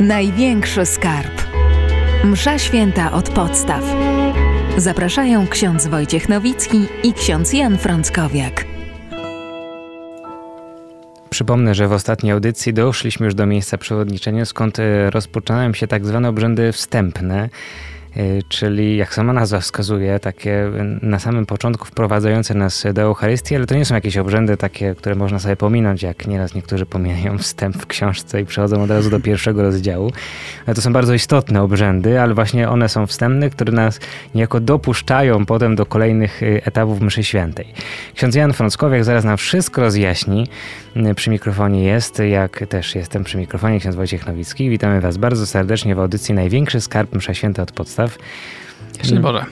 Największy skarb. Msza święta od podstaw. Zapraszają ksiądz Wojciech Nowicki i ksiądz Jan Frąckowiak. Przypomnę, że w ostatniej audycji doszliśmy już do miejsca przewodniczenia, skąd e, rozpoczynają się tak zwane obrzędy wstępne. Y, czyli jak sama nazwa wskazuje, takie na samym początku wprowadzające nas do Eucharystii, ale to nie są jakieś obrzędy takie, które można sobie pominąć, jak nieraz niektórzy pomijają wstęp w książce i przechodzą od razu do pierwszego rozdziału. Ale to są bardzo istotne obrzędy, ale właśnie one są wstępne, które nas niejako dopuszczają potem do kolejnych y, etapów mszy świętej. Ksiądz Jan Frąckowiak zaraz nam wszystko rozjaśni. Przy mikrofonie jest, jak też jestem przy mikrofonie, ksiądz Wojciech Nowicki. Witamy Was bardzo serdecznie w audycji Największy Skarb Msza Święta od podstaw podstaw. Szczęść mm. Boże.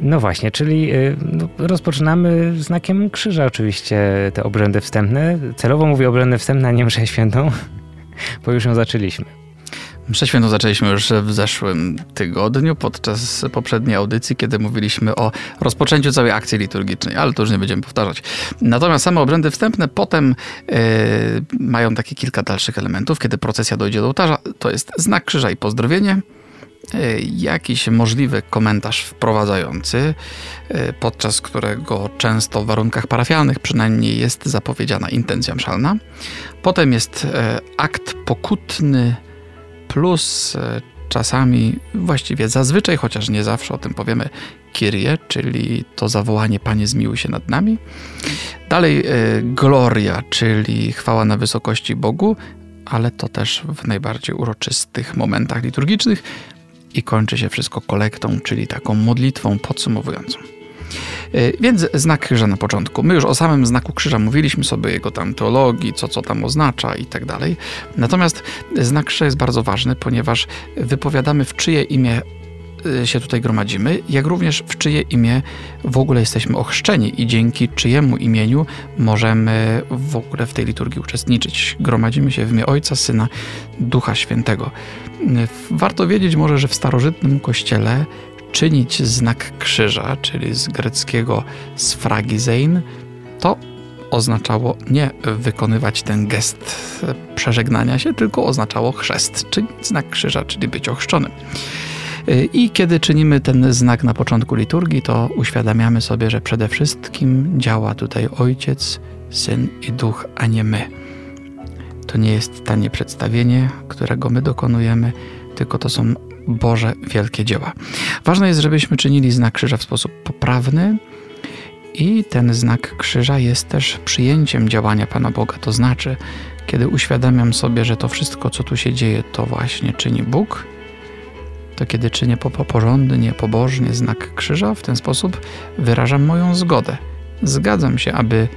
No właśnie, czyli y, no, rozpoczynamy znakiem krzyża oczywiście te obrzędy wstępne. Celowo mówię obrzędy wstępne, a nie mszę świętą, bo już ją zaczęliśmy. Mszę świętą zaczęliśmy już w zeszłym tygodniu podczas poprzedniej audycji, kiedy mówiliśmy o rozpoczęciu całej akcji liturgicznej, ale to już nie będziemy powtarzać. Natomiast same obrzędy wstępne potem yy, mają takie kilka dalszych elementów. Kiedy procesja dojdzie do ołtarza, to jest znak krzyża i pozdrowienie. E, jakiś możliwy komentarz wprowadzający, e, podczas którego często w warunkach parafialnych przynajmniej jest zapowiedziana intencja mszalna. Potem jest e, akt pokutny plus czasami, właściwie zazwyczaj, chociaż nie zawsze o tym powiemy, Kirie, czyli to zawołanie Panie zmiłuj się nad nami. Dalej Gloria, czyli chwała na wysokości Bogu, ale to też w najbardziej uroczystych momentach liturgicznych i kończy się wszystko kolektą, czyli taką modlitwą podsumowującą. E, więc znak krzyża na początku. My już o samym znaku krzyża mówiliśmy sobie, jego tam teologii, co co tam oznacza i tak dalej. Natomiast znak krzyża jest bardzo ważny, ponieważ wypowiadamy w czyje imię e, się tutaj gromadzimy, jak również w czyje imię w ogóle jesteśmy ochrzczeni i dzięki czyjemu imieniu możemy w ogóle w tej liturgii uczestniczyć. Gromadzimy się w imię Ojca, Syna, Ducha Świętego. Warto wiedzieć może, że w starożytnym kościele czynić znak krzyża, czyli z greckiego sfragizein, to oznaczało nie wykonywać ten gest przeżegnania się, tylko oznaczało chrzest, czyli znak krzyża, czyli być ochrzczonym. I kiedy czynimy ten znak na początku liturgii, to uświadamiamy sobie, że przede wszystkim działa tutaj Ojciec, Syn i Duch, a nie my. To nie jest tanie przedstawienie, którego my dokonujemy, tylko to są Boże wielkie dzieła. Ważne jest, żebyśmy czynili znak krzyża w sposób poprawny i ten znak krzyża jest też przyjęciem działania Pana Boga. To znaczy, kiedy uświadamiam sobie, że to wszystko, co tu się dzieje, to właśnie czyni Bóg, to kiedy czynię porządnie, pobożnie znak krzyża, w ten sposób wyrażam moją zgodę. Zgadzam się, aby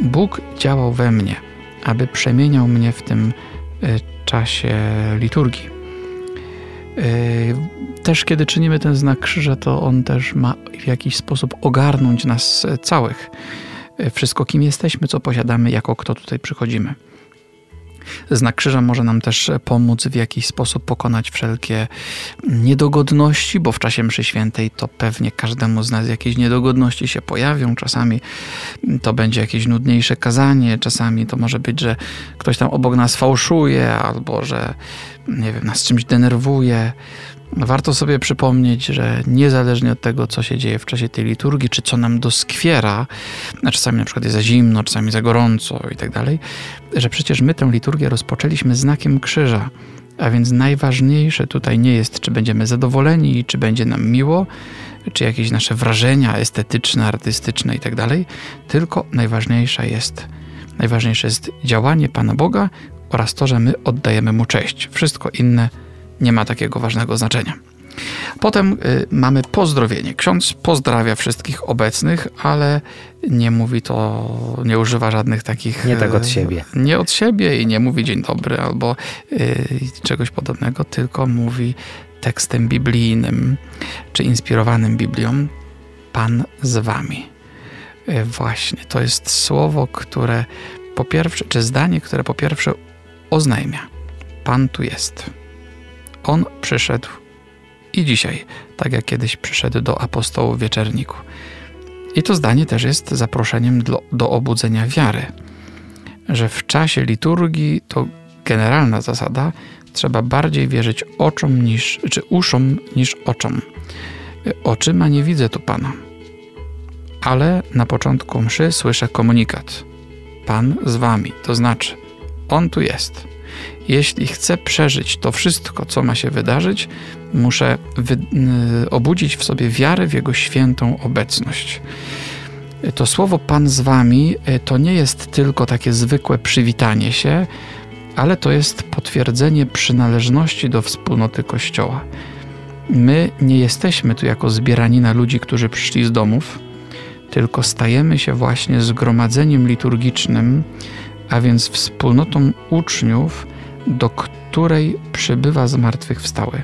Bóg działał we mnie aby przemieniał mnie w tym e, czasie liturgii. E, też kiedy czynimy ten znak krzyża, to on też ma w jakiś sposób ogarnąć nas całych. E, wszystko, kim jesteśmy, co posiadamy, jako kto tutaj przychodzimy. Znak krzyża może nam też pomóc w jakiś sposób pokonać wszelkie niedogodności, bo w czasie mszy świętej to pewnie każdemu z nas jakieś niedogodności się pojawią. Czasami to będzie jakieś nudniejsze kazanie, czasami to może być, że ktoś tam obok nas fałszuje albo że nie wiem, nas czymś denerwuje. Warto sobie przypomnieć, że niezależnie od tego, co się dzieje w czasie tej liturgii, czy co nam doskwiera, a czasami na przykład jest za zimno, czasami za gorąco i tak dalej, że przecież my tę liturgię rozpoczęliśmy znakiem krzyża. A więc najważniejsze tutaj nie jest, czy będziemy zadowoleni, czy będzie nam miło, czy jakieś nasze wrażenia estetyczne, artystyczne i tak tylko najważniejsza jest, najważniejsze jest działanie Pana Boga oraz to, że my oddajemy Mu cześć. Wszystko inne nie ma takiego ważnego znaczenia. Potem y, mamy pozdrowienie. Ksiądz pozdrawia wszystkich obecnych, ale nie mówi to, nie używa żadnych takich. Nie tak od siebie. Nie od siebie i nie mówi dzień dobry albo y, czegoś podobnego, tylko mówi tekstem biblijnym czy inspirowanym Biblią: Pan z wami. Y, właśnie, to jest słowo, które po pierwsze, czy zdanie, które po pierwsze oznajmia: Pan tu jest on przyszedł i dzisiaj, tak jak kiedyś przyszedł do apostołów wieczerniku. I to zdanie też jest zaproszeniem do, do obudzenia wiary, że w czasie liturgii to generalna zasada, trzeba bardziej wierzyć oczom niż, czy uszom niż oczom. Oczyma nie widzę tu Pana. Ale na początku mszy słyszę komunikat. Pan z wami, to znaczy On tu jest. Jeśli chcę przeżyć to wszystko, co ma się wydarzyć, muszę wy- obudzić w sobie wiarę w Jego świętą obecność. To słowo Pan z wami e, to nie jest tylko takie zwykłe przywitanie się, ale to jest potwierdzenie przynależności do wspólnoty Kościoła. My nie jesteśmy tu jako zbieranina ludzi, którzy przyszli z domów, tylko stajemy się właśnie zgromadzeniem liturgicznym, a więc wspólnotą uczniów, do której przybywa zmartwychwstały.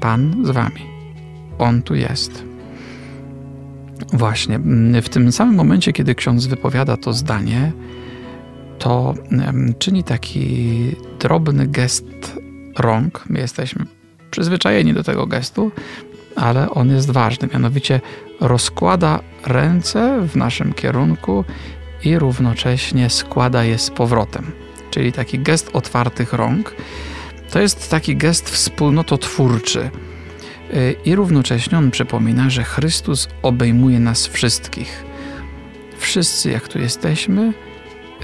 Pan z wami. On tu jest. Właśnie, w tym samym momencie, kiedy ksiądz wypowiada to zdanie, to czyni taki drobny gest rąk. My jesteśmy przyzwyczajeni do tego gestu, ale on jest ważny. Mianowicie rozkłada ręce w naszym kierunku i równocześnie składa je z powrotem. Czyli taki gest otwartych rąk. To jest taki gest wspólnototwórczy. Y, I równocześnie on przypomina, że Chrystus obejmuje nas wszystkich. Wszyscy, jak tu jesteśmy,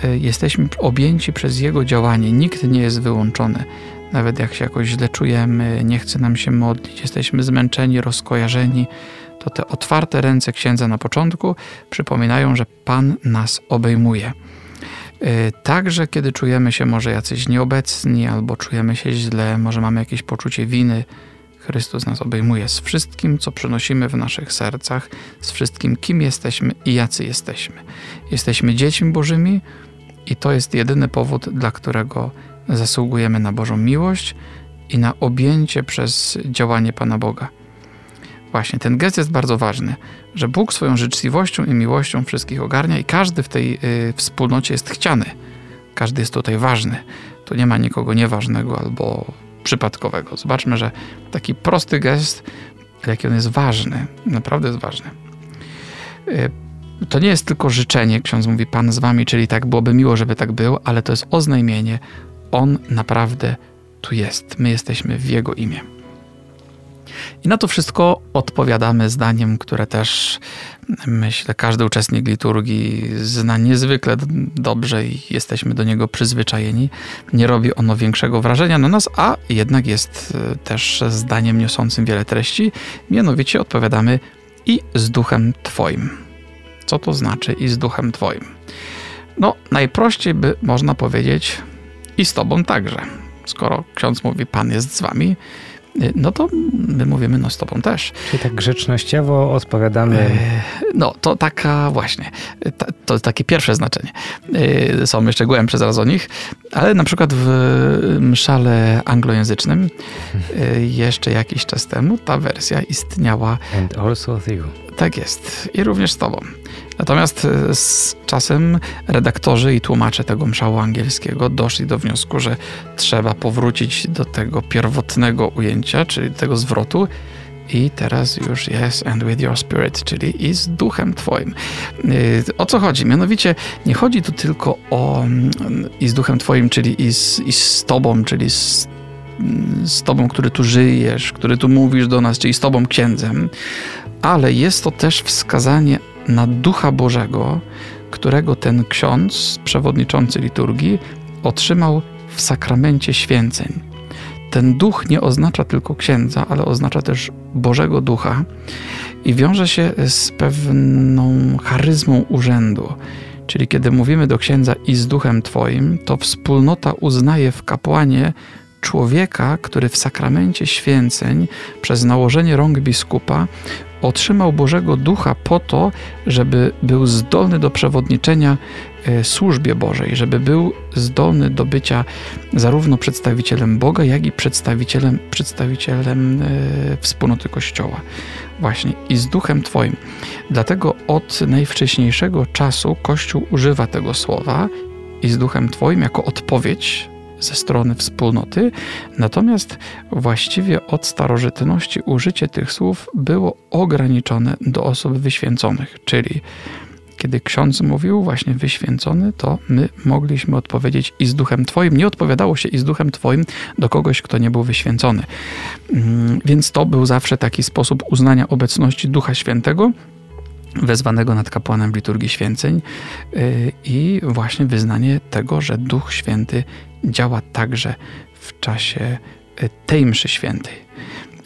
y, jesteśmy objęci przez Jego działanie. Nikt nie jest wyłączony. Nawet jak się jakoś źle czujemy, nie chce nam się modlić, jesteśmy zmęczeni, rozkojarzeni, to te otwarte ręce księdza na początku przypominają, że Pan nas obejmuje. Y, także kiedy czujemy się może jacyś nieobecni albo czujemy się źle, może mamy jakieś poczucie winy, Chrystus nas obejmuje z wszystkim, co przynosimy w naszych sercach, z wszystkim, kim jesteśmy i jacy jesteśmy. Jesteśmy dziećmi Bożymi i to jest jedyny powód, dla którego zasługujemy na Bożą miłość i na objęcie przez działanie Pana Boga. Właśnie ten gest jest bardzo ważny, że Bóg swoją życzliwością i miłością wszystkich ogarnia i każdy w tej y, wspólnocie jest chciany. Każdy jest tutaj ważny. Tu nie ma nikogo nieważnego albo przypadkowego. Zobaczmy, że taki prosty gest, jaki on jest ważny, naprawdę jest ważny. Y, to nie jest tylko życzenie, ksiądz mówi, Pan z wami, czyli tak byłoby miło, żeby tak było, ale to jest oznajmienie, On naprawdę tu jest. My jesteśmy w Jego imię. I na to wszystko odpowiadamy zdaniem, które też myślę, każdy uczestnik liturgii zna niezwykle dobrze i jesteśmy do niego przyzwyczajeni. Nie robi ono większego wrażenia na nas, a jednak jest e, też zdaniem niosącym wiele treści. Mianowicie odpowiadamy i z duchem Twoim. Co to znaczy i z duchem Twoim? No, najprościej by można powiedzieć i z Tobą także. Skoro ksiądz mówi, Pan jest z Wami, no to my mówimy no z tobą też. Czyli tak grzecznościowo odpowiadamy. E, no to taka właśnie, to takie pierwsze znaczenie. E, są jeszcze głębsze zaraz o nich, ale na przykład w mszale anglojęzycznym e, jeszcze jakiś czas temu ta wersja istniała. And also with you. Tak jest. I również z tobą. Natomiast e, z czasem redaktorzy i tłumacze tego mszału angielskiego doszli do wniosku, że trzeba powrócić do tego pierwotnego ujęcia, czyli tego zwrotu i teraz już jest and with your spirit, czyli i z duchem twoim. E, o co chodzi? Mianowicie nie chodzi tu tylko o mm, i z duchem twoim, czyli i z, i z tobą, czyli z mm, z Tobą, który tu żyjesz, który tu mówisz do nas, czyli z Tobą księdzem, ale jest to też wskazanie na Ducha Bożego, którego ten ksiądz, przewodniczący liturgii, otrzymał w sakramencie święceń. Ten duch nie oznacza tylko księdza, ale oznacza też Bożego Ducha i wiąże się z pewną charyzmą urzędu. Czyli kiedy mówimy do księdza i z duchem Twoim, to wspólnota uznaje w kapłanie człowieka, który w sakramencie święceń przez nałożenie rąk biskupa otrzymał Bożego Ducha po to, żeby był zdolny do przewodniczenia e, służbie Bożej, żeby był zdolny do bycia zarówno przedstawicielem Boga, jak i przedstawicielem, przedstawicielem e, wspólnoty Kościoła. Właśnie i z Duchem Twoim. Dlatego od najwcześniejszego czasu Kościół używa tego słowa i z Duchem Twoim jako odpowiedź ze strony wspólnoty, natomiast właściwie od starożytności użycie tych słów było ograniczone do osób wyświęconych, czyli kiedy ksiądz mówił właśnie wyświęcony, to my mogliśmy odpowiedzieć i z duchem Twoim. Nie odpowiadało się i z duchem Twoim do kogoś, kto nie był wyświęcony. Mm, więc to był zawsze taki sposób uznania obecności Ducha Świętego wezwanego nad kapłanem liturgii święceń y, i właśnie wyznanie tego, że Duch Święty działa także w czasie y, tej mszy świętej.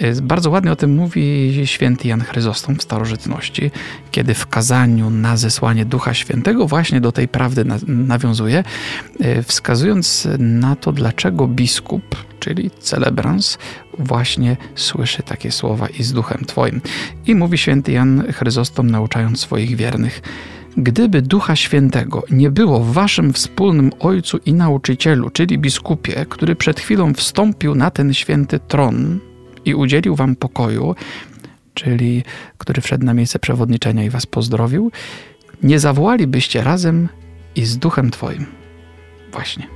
Y, bardzo ładnie o tym mówi święty Jan Chryzostom w starożytności, kiedy w kazaniu na zesłanie Ducha Świętego właśnie do tej prawdy nawiązuje, y, wskazując na to, dlaczego biskup, czyli celebrans, właśnie słyszy takie słowa i z Duchem Twoim. I mówi święty Jan Chryzostom, nauczając swoich wiernych, Gdyby Ducha Świętego nie było w waszym wspólnym Ojcu i Nauczycielu, czyli biskupie, który przed chwilą wstąpił na ten święty tron, i udzielił wam pokoju, czyli który wszedł na miejsce przewodniczenia i was pozdrowił, nie zawołalibyście razem i z duchem Twoim. Właśnie.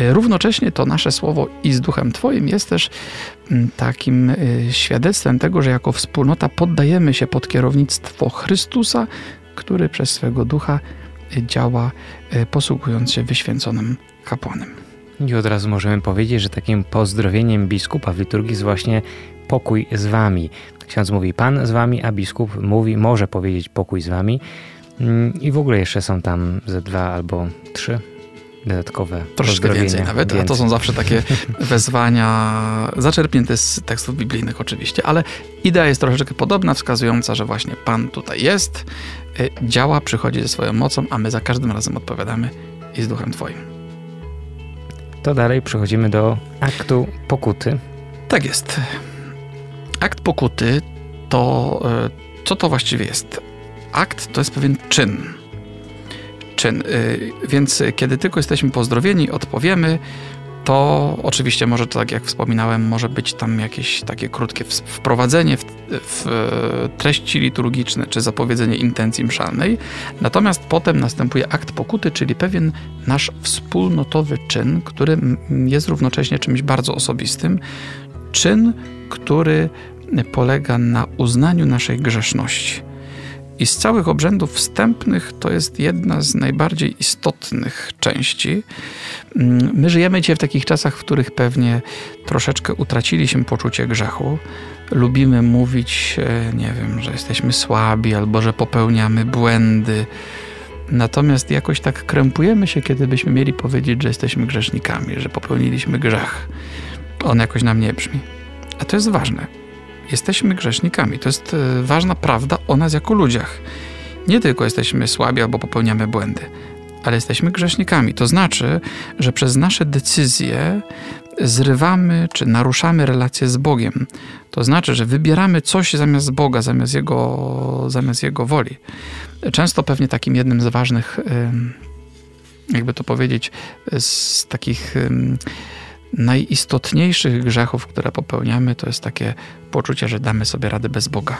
E, równocześnie to nasze słowo i z duchem Twoim jest też mm, takim e, świadectwem tego, że jako wspólnota poddajemy się pod kierownictwo Chrystusa, który przez swego ducha e, działa, posługując się wyświęconym kapłanem. I od razu możemy powiedzieć, że takim pozdrowieniem biskupa w liturgii jest właśnie pokój z wami. Ksiądz mówi Pan z wami, a biskup mówi, może powiedzieć pokój z wami. Mm, I w ogóle jeszcze są tam ze dwa albo trzy dodatkowe Troszeczkę więcej nawet, więcej. a to są zawsze takie wezwania zaczerpnięte z tekstów biblijnych oczywiście, ale idea jest troszeczkę podobna, wskazująca, że właśnie Pan tutaj jest, y, działa, przychodzi ze swoją mocą, a my za każdym razem odpowiadamy i z duchem Twoim to dalej przechodzimy do aktu pokuty. Tak jest. Akt pokuty to e, co to właściwie jest? Akt to jest pewien czyn. Czyn. E, więc kiedy tylko jesteśmy pozdrowieni, odpowiemy, to oczywiście może, tak jak wspominałem, może być tam jakieś takie krótkie wprowadzenie w, w, treści liturgiczne czy zapowiedzenie intencji mszalnej. Natomiast potem następuje akt pokuty, czyli pewien nasz wspólnotowy czyn, który jest równocześnie czymś bardzo osobistym. Czyn, który polega na uznaniu naszej grzeszności i z całych obrzędów wstępnych to jest jedna z najbardziej istotnych części. Mm, my żyjemy dzisiaj w takich czasach, w których pewnie troszeczkę utraciliśmy poczucie grzechu. Lubimy mówić, e, nie wiem, że jesteśmy słabi albo że popełniamy błędy. Natomiast jakoś tak krępujemy się, kiedy byśmy mieli powiedzieć, że jesteśmy grzesznikami, że popełniliśmy grzech. On jakoś nam nie brzmi. A to jest ważne jesteśmy grzesznikami. To jest e, ważna prawda o nas jako ludziach. Nie tylko jesteśmy słabi albo popełniamy błędy, ale jesteśmy grzesznikami. To znaczy, że przez nasze decyzje zrywamy czy naruszamy relacje z Bogiem. To znaczy, że wybieramy coś zamiast Boga, zamiast Jego, zamiast Jego woli. Często pewnie takim jednym z ważnych, jakby to powiedzieć, z takich najistotniejszych grzechów, które popełniamy, to jest takie poczucie, że damy sobie radę bez Boga.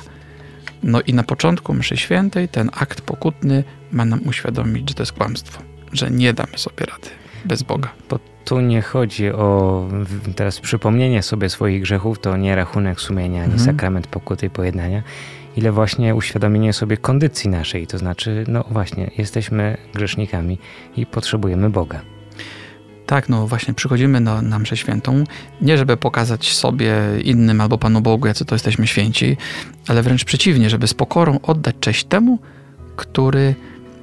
No i na początku mszy świętej ten akt pokutny ma nam uświadomić, że to jest kłamstwo, że nie damy sobie rady bez Boga. Bo tu nie chodzi o teraz przypomnienie sobie swoich grzechów, to nie rachunek sumienia, ani mhm. sakrament pokuty i pojednania, ile właśnie uświadomienie sobie kondycji naszej, to znaczy, no właśnie, jesteśmy grzesznikami i potrzebujemy Boga. Tak, no właśnie przychodzimy na, na mszę świętą, nie żeby pokazać sobie innym albo Panu Bogu, jacy to jesteśmy święci, ale wręcz przeciwnie, żeby z pokorą oddać cześć temu, który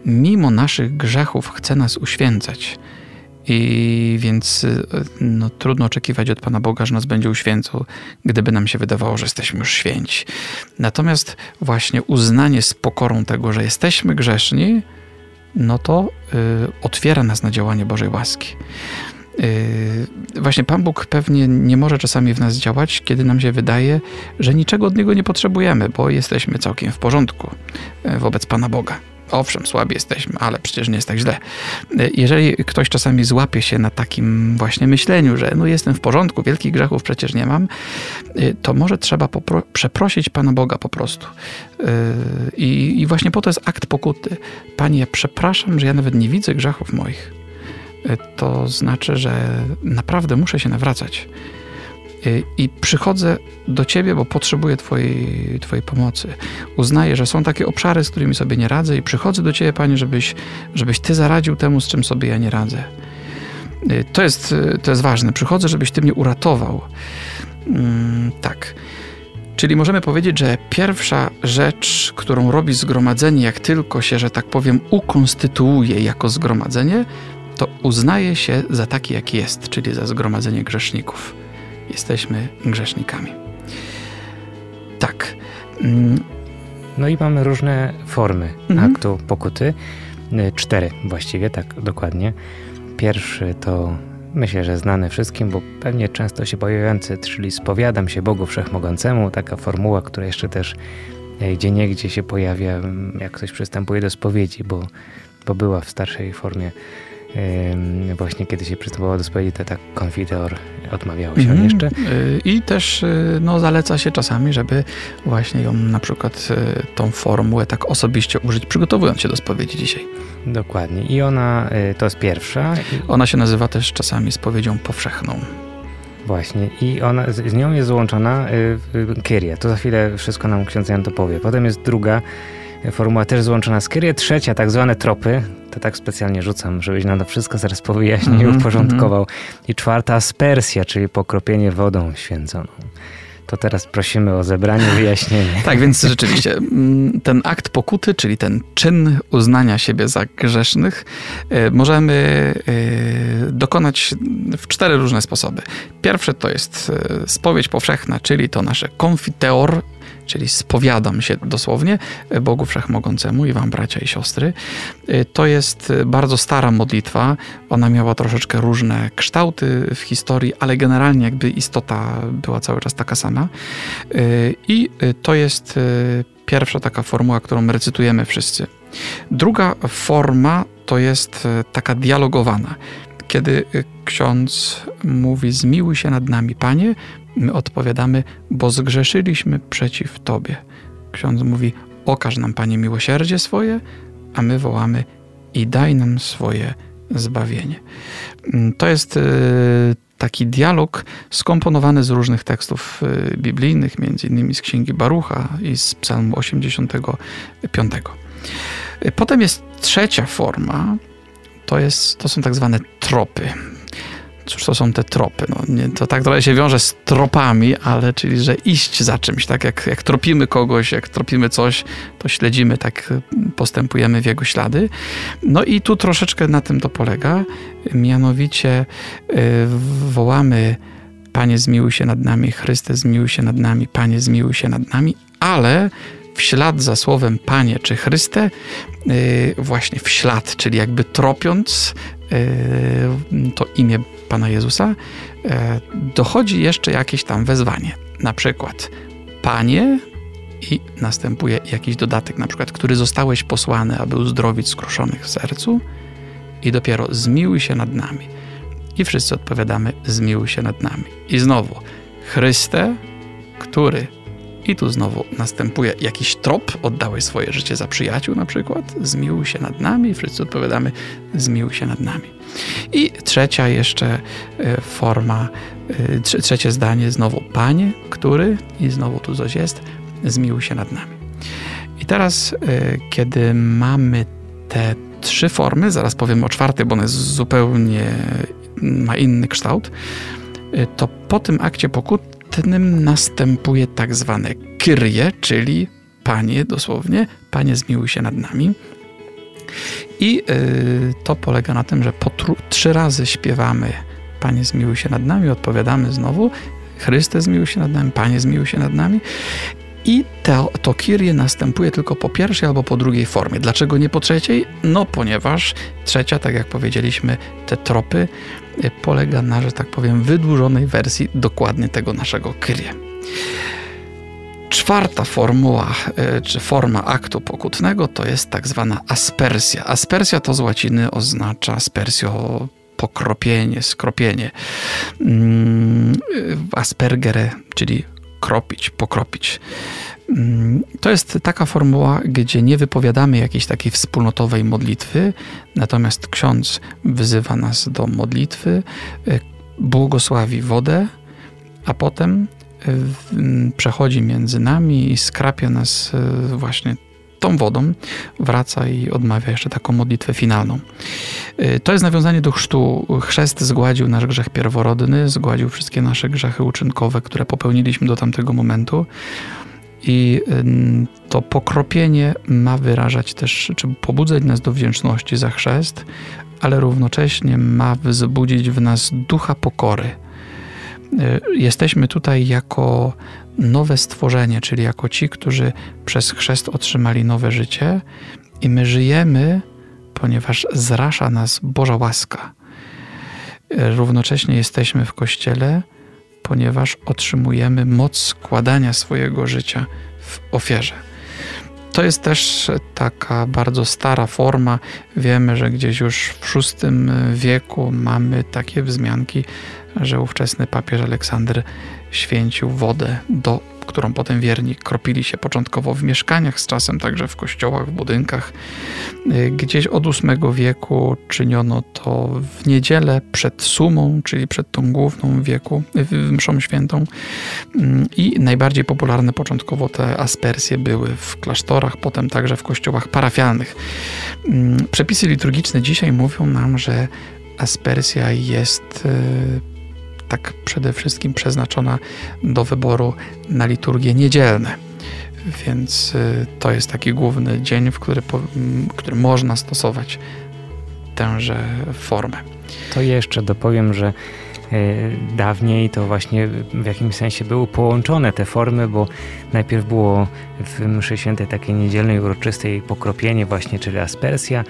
mimo naszych grzechów chce nas uświęcać. I więc no, trudno oczekiwać od Pana Boga, że nas będzie uświęcał, gdyby nam się wydawało, że jesteśmy już święci. Natomiast właśnie uznanie z pokorą tego, że jesteśmy grzeszni, no to y, otwiera nas na działanie Bożej łaski. Y, właśnie Pan Bóg pewnie nie może czasami w nas działać, kiedy nam się wydaje, że niczego od Niego nie potrzebujemy, bo jesteśmy całkiem w porządku y, wobec Pana Boga. Owszem, słabi jesteśmy, ale przecież nie jest tak źle. Jeżeli ktoś czasami złapie się na takim właśnie myśleniu, że no jestem w porządku, wielkich grzechów przecież nie mam, to może trzeba przeprosić Pana Boga po prostu. I, I właśnie po to jest akt pokuty. Panie, przepraszam, że ja nawet nie widzę grzechów moich. To znaczy, że naprawdę muszę się nawracać. Y, i przychodzę do Ciebie, bo potrzebuję twojej, twojej pomocy. Uznaję, że są takie obszary, z którymi sobie nie radzę i przychodzę do Ciebie, Panie, żebyś, żebyś Ty zaradził temu, z czym sobie ja nie radzę. Y, to jest, to jest ważne. Przychodzę, żebyś Ty mnie uratował. Mm, tak. Czyli możemy powiedzieć, że pierwsza rzecz, którą robi zgromadzenie, jak tylko się, że tak powiem, ukonstytuuje jako zgromadzenie, to uznaje się za taki, jak jest, czyli za zgromadzenie grzeszników. Jesteśmy grzesznikami. Tak. Mm. No i mamy różne formy mhm. aktu pokuty. Y, cztery właściwie, tak dokładnie. Pierwszy to myślę, że znany wszystkim, bo pewnie często się pojawiający, czyli spowiadam się Bogu Wszechmogącemu, taka formuła, która jeszcze też e, gdzie niegdzie się pojawia, jak ktoś przystępuje do spowiedzi, bo, bo była w starszej formie właśnie kiedy się przystępowało do spowiedzi, to tak konfiteor odmawiało się mm -hmm. jeszcze. Y, I też y, no, zaleca się czasami, żeby właśnie ją na przykład y, tą formułę tak osobiście użyć, przygotowując się do spowiedzi dzisiaj. Dokładnie. I ona to jest pierwsza. Ona się nazywa też czasami spowiedzią powszechną. Właśnie. I ona, z, nią jest złączona Kyrie. To za chwilę wszystko nam ksiądz Jan to powie. Potem jest druga formuła też złączona z Kyrie. Trzecia, tak zwane tropy. To tak specjalnie rzucam, żebyś nam to wszystko zaraz powyjaśnił mm -hmm, i uporządkował. I czwarta aspersja, czyli pokropienie wodą święconą to teraz prosimy o zebranie, wyjaśnienie. tak, więc rzeczywiście mm, ten akt pokuty, czyli ten czyn uznania siebie za grzesznych, e, możemy e, dokonać w cztery różne sposoby. Pierwsze to jest e, spowiedź powszechna, czyli to nasze confiteor, czyli spowiadam się dosłownie Bogu Wszechmogącemu i wam bracia i siostry. Y, to jest bardzo stara modlitwa. Ona miała troszeczkę różne kształty w historii, ale generalnie jakby istota była cały czas taka sama. Y, I y, to jest pierwsza taka formuła, którą recytujemy wszyscy. Druga forma to jest taka dialogowana kiedy ksiądz mówi: Zmiłuj się nad nami, panie, My odpowiadamy, bo zgrzeszyliśmy przeciw Tobie. Ksiądz mówi, okaż nam, Panie, miłosierdzie swoje, a my wołamy i daj nam swoje zbawienie. Mm, to jest y, taki dialog skomponowany z różnych tekstów y, biblijnych, między innymi z Księgi Barucha i z Psalmu 85. Y, potem jest trzecia forma, to, jest, to są tak zwane tropy. Cóż to są te tropy? No, nie, to tak trochę się wiąże z tropami, ale czyli, że iść za czymś, tak? Jak, jak tropimy kogoś, jak tropimy coś, to śledzimy, tak postępujemy w jego ślady. No i tu troszeczkę na tym to polega, mianowicie yy, wołamy Panie zmiłuj się nad nami, Chryste zmiłuj się nad nami, Panie zmiłuj się nad nami, ale w ślad za słowem Panie czy Chryste, yy, właśnie w ślad, czyli jakby tropiąc to imię Pana Jezusa, e, dochodzi jeszcze jakieś tam wezwanie. Na przykład, Panie, i następuje jakiś dodatek, na przykład, który zostałeś posłany, aby uzdrowić skruszonych w sercu, i dopiero zmiłuj się nad nami. I wszyscy odpowiadamy: zmiłuj się nad nami. I znowu, Chryste, który i tu znowu następuje jakiś trop, oddałeś swoje życie za przyjaciół na przykład, zmiłuj się nad nami, wszyscy odpowiadamy, zmiłuj się nad nami. I trzecia jeszcze e, forma, e, trzecie zdanie, znowu Panie, który, i znowu tu coś jest, zmiłuj się nad nami. I teraz, e, kiedy mamy te trzy formy, zaraz powiem o czwartej, bo ona jest zupełnie, ma inny kształt, to po tym akcie następuje tak zwane kyrie, czyli Panie dosłownie, Panie zmiłuj się nad nami. I yy, to polega na tym, że po trzy razy śpiewamy Panie zmiłuj się nad nami, odpowiadamy znowu Chryste zmiłuj się nad nami, Panie zmiłuj się nad nami. I to, to kirie następuje tylko po pierwszej albo po drugiej formie. Dlaczego nie po trzeciej? No ponieważ trzecia, tak jak powiedzieliśmy, te tropy polega na, że tak powiem, wydłużonej wersji dokładnie tego naszego kirie. Czwarta formuła, e, czy forma aktu pokutnego to jest tak zwana aspersja. Aspersja to z łaciny oznacza aspersio pokropienie, skropienie. Mm, aspergere, czyli kropić, pokropić. To jest taka formuła, gdzie nie wypowiadamy jakiejś takiej wspólnotowej modlitwy, natomiast ksiądz wyzywa nas do modlitwy, e, błogosławi wodę, a potem przechodzi między nami i skrapia nas właśnie tą wodą wraca i odmawia jeszcze taką modlitwę finalną. To jest nawiązanie do chrztu. Chrzest zgładził nasz grzech pierworodny, zgładził wszystkie nasze grzechy uczynkowe, które popełniliśmy do tamtego momentu. I to pokropienie ma wyrażać też, czy pobudzać nas do wdzięczności za chrzest, ale równocześnie ma wzbudzić w nas ducha pokory. Y, jesteśmy tutaj jako nowe stworzenie, czyli jako ci, którzy przez chrzest otrzymali nowe życie i my żyjemy, ponieważ zrasza nas Boża łaska. Równocześnie jesteśmy w Kościele, ponieważ otrzymujemy moc składania swojego życia w ofierze. To jest też taka bardzo stara forma. Wiemy, że gdzieś już w VI wieku mamy takie wzmianki, że ówczesny papież Aleksander święcił wodę, do, którą potem wierni kropili się początkowo w mieszkaniach, z czasem także w kościołach, w budynkach. Y, gdzieś od VIII wieku czyniono to w niedzielę przed sumą, czyli przed tą główną wieku, mszą świętą. Mm, I najbardziej popularne początkowo te aspersje były w klasztorach, potem także w kościołach parafialnych. Mm, przepisy liturgiczne dzisiaj mówią nam, że aspersja jest y, tak przede wszystkim przeznaczona do wyboru na liturgie niedzielne. Więc y, to jest taki główny dzień, w który, w którym można stosować tęże formę. To jeszcze dopowiem, że y, dawniej to właśnie w jakimś sensie były połączone te formy, bo najpierw było w mszy świętej takiej niedzielnej, uroczystej pokropienie właśnie, czyli aspersja,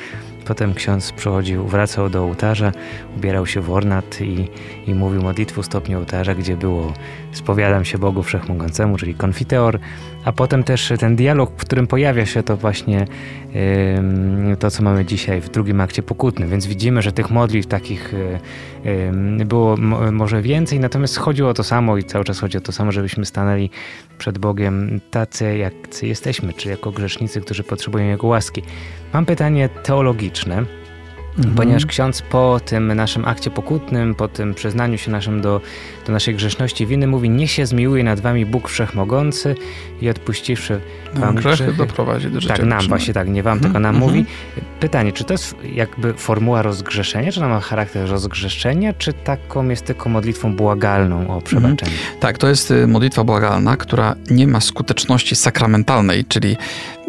Potem ksiądz przychodził, wracał do ołtarza, ubierał się w ornat i, i mówił modlitwę stopniu ołtarza, gdzie było spowiadam się Bogu Wszechmogącemu, czyli konfiteor, a potem też ten dialog, w którym pojawia się to właśnie yy, to, co mamy dzisiaj w drugim akcie pokutnym. Więc widzimy, że tych modlitw takich yy, było może więcej, natomiast chodziło o to samo i cały czas chodzi o to samo, żebyśmy stanęli przed Bogiem tacy, jak jesteśmy, czyli jako grzesznicy, którzy potrzebują Jego łaski. Mam pytanie teologiczne. Mhm. Ponieważ ksiądz po tym naszym akcie pokutnym, po tym przyznaniu się naszym do, do naszej grzeszności winy mówi, niech się zmiłuje nad wami Bóg Wszechmogący i odpuściwszy wam grzechy, grzechy doprowadzi do życia Tak, nam właśnie tak, nie wam, mhm. tylko nam mhm. mówi. Pytanie, czy to jest jakby formuła rozgrzeszenia, czy ona ma charakter rozgrzeszenia, czy taką jest tylko modlitwą błagalną o przebaczenie? Mhm. Tak, to jest y, modlitwa błagalna, która nie ma skuteczności sakramentalnej, czyli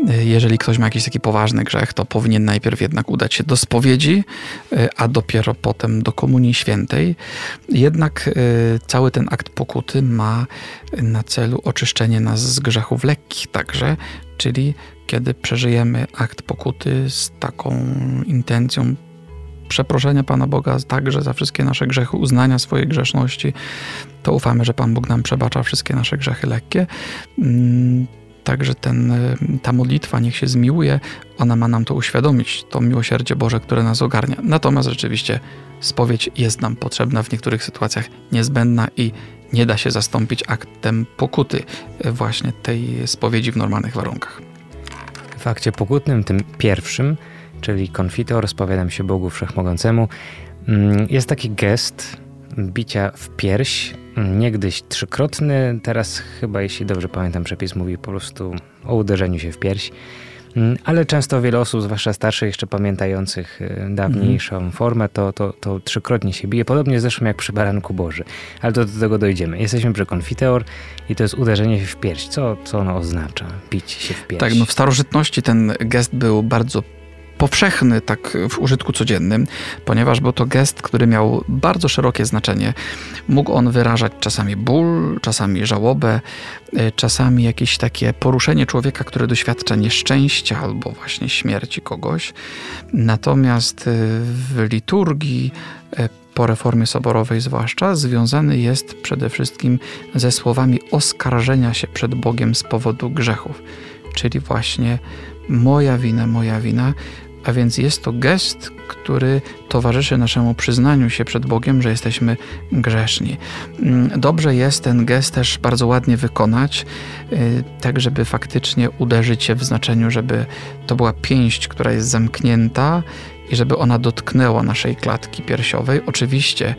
jeżeli ktoś ma jakiś taki poważny grzech, to powinien najpierw jednak udać się do spowiedzi, y, a dopiero potem do Komunii Świętej. Jednak cały ten akt pokuty ma na celu oczyszczenie nas z grzechów lekkich także, czyli kiedy przeżyjemy akt pokuty z taką intencją przeproszenia Pana Boga także za wszystkie nasze grzechy, uznania swojej grzeszności, to ufamy, że Pan Bóg nam przebacza wszystkie nasze grzechy lekkie. Także ten, ta modlitwa niech się zmiłuje, ona ma nam to uświadomić, to miłosierdzie Boże, które nas ogarnia. Natomiast rzeczywiście spowiedź jest nam potrzebna w niektórych sytuacjach niezbędna i nie da się zastąpić aktem pokuty właśnie tej spowiedzi w normalnych warunkach. W akcie pokutnym, tym pierwszym, czyli konfitor, spowiadam się Bogu Wszechmogącemu, mm, jest taki gest bicia w pierś, niegdyś trzykrotny, teraz chyba, jeśli dobrze pamiętam, przepis mówi po prostu o uderzeniu się w pierś. Mm, ale często wiele osób, zwłaszcza starszych, jeszcze pamiętających y, dawniejszą mm. formę, to, to, to trzykrotnie się bije. Podobnie zresztą jak przy Baranku Boży. Ale do, do tego dojdziemy. Jesteśmy przy konfiteor i to jest uderzenie się w pierś. Co, co ono oznacza? Bić się w pierś. Tak, no w starożytności ten gest był bardzo powszechny tak w użytku codziennym, ponieważ był to gest, który miał bardzo szerokie znaczenie. Mógł on wyrażać czasami ból, czasami żałobę, e, czasami jakieś takie poruszenie człowieka, który doświadcza nieszczęścia albo właśnie śmierci kogoś. Natomiast e, w liturgii e, po reformie soborowej zwłaszcza, związany jest przede wszystkim ze słowami oskarżenia się przed Bogiem z powodu grzechów, czyli właśnie moja wina, moja wina, a więc jest to gest, który towarzyszy naszemu przyznaniu się przed Bogiem, że jesteśmy grzeszni. Mm, dobrze jest ten gest też bardzo ładnie wykonać, y, tak żeby faktycznie uderzyć się w znaczeniu, żeby to była pięść, która jest zamknięta i żeby ona dotknęła naszej klatki piersiowej. Oczywiście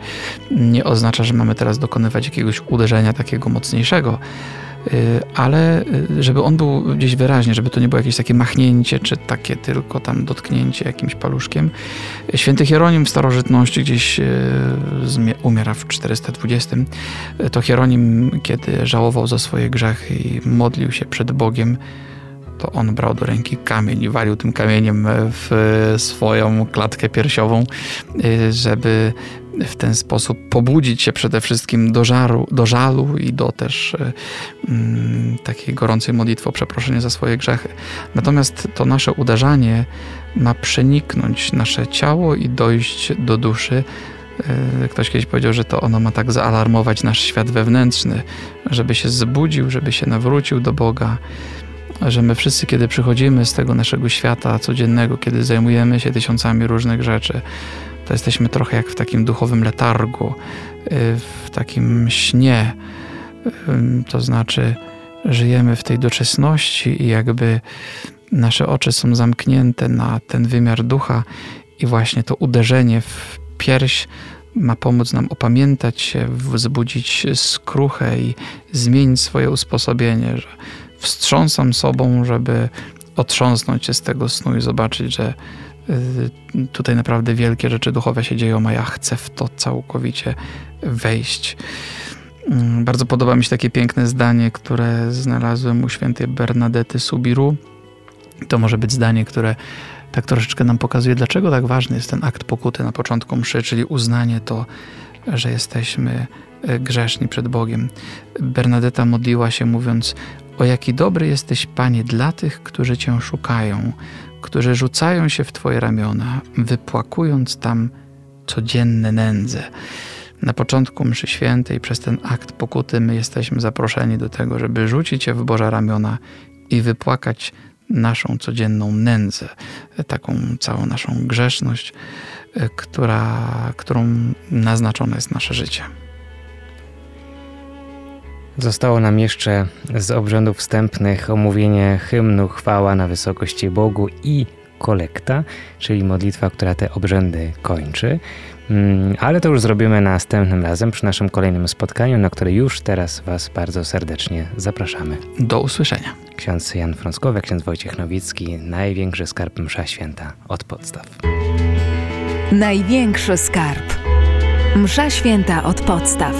nie oznacza, że mamy teraz dokonywać jakiegoś uderzenia takiego mocniejszego, ale y, żeby on był gdzieś wyraźnie, żeby to nie było jakieś takie machnięcie, czy takie tylko tam dotknięcie jakimś paluszkiem. Święty Hieronim w starożytności gdzieś y, umiera w 420. To Hieronim, kiedy żałował za swoje grzechy i modlił się przed Bogiem, to on brał do ręki kamień i walił tym kamieniem w swoją klatkę piersiową, y, żeby w ten sposób pobudzić się przede wszystkim do, żaru, do żalu i do też um, takiej gorącej modlitwy o przeproszenie za swoje grzechy. Natomiast to nasze uderzanie ma przeniknąć nasze ciało i dojść do duszy. Y, ktoś kiedyś powiedział, że to ono ma tak zaalarmować nasz świat wewnętrzny, żeby się zbudził, żeby się nawrócił do Boga, że my wszyscy, kiedy przychodzimy z tego naszego świata codziennego, kiedy zajmujemy się tysiącami różnych rzeczy, to jesteśmy trochę jak w takim duchowym letargu, y, w takim śnie. To znaczy, żyjemy w tej doczesności i jakby nasze oczy są zamknięte na ten wymiar ducha, i właśnie to uderzenie w pierś ma pomóc nam opamiętać się, wzbudzić skruchę i zmienić swoje usposobienie, że wstrząsam sobą, żeby otrząsnąć się z tego snu i zobaczyć, że tutaj naprawdę wielkie rzeczy duchowe się dzieją, a ja chcę w to całkowicie wejść. Mm, bardzo podoba mi się takie piękne zdanie, które znalazłem u świętej Bernadety Subiru. To może być zdanie, które tak troszeczkę nam pokazuje, dlaczego tak ważny jest ten akt pokuty na początku mszy, czyli uznanie to, że jesteśmy y, grzeszni przed Bogiem. Bernadeta modliła się mówiąc: o jaki dobry jesteś, Panie, dla tych, którzy Cię szukają, którzy rzucają się w Twoje ramiona, wypłakując tam codzienne nędze. Na początku mszy świętej przez ten akt pokuty my jesteśmy zaproszeni do tego, żeby rzucić się w Boże ramiona i wypłakać naszą codzienną nędzę, taką całą naszą grzeszność, która, którą naznaczone jest nasze życie. Zostało nam jeszcze z obrzędów wstępnych omówienie hymnu Chwała na wysokości Bogu i kolekta, czyli modlitwa, która te obrzędy kończy. Mm, ale to już zrobimy następnym razem przy naszym kolejnym spotkaniu, na które już teraz Was bardzo serdecznie zapraszamy. Do usłyszenia. Ksiądz Jan Frąskowiak, ksiądz Wojciech Nowicki, największy skarb msza święta od podstaw. Największy skarb. Msza święta od podstaw.